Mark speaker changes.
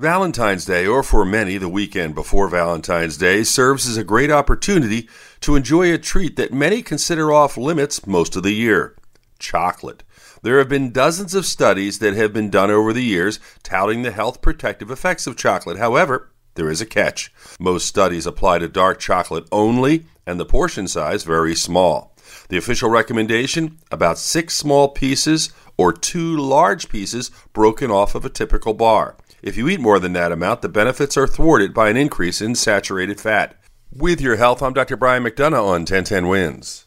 Speaker 1: Valentine's Day, or for many, the weekend before Valentine's Day, serves as a great opportunity to enjoy a treat that many consider off limits most of the year chocolate. There have been dozens of studies that have been done over the years touting the health protective effects of chocolate. However, there is a catch. Most studies apply to dark chocolate only, and the portion size very small. The official recommendation about six small pieces or two large pieces broken off of a typical bar. If you eat more than that amount, the benefits are thwarted by an increase in saturated fat. With your health, I'm Dr. Brian McDonough on 1010 Wins.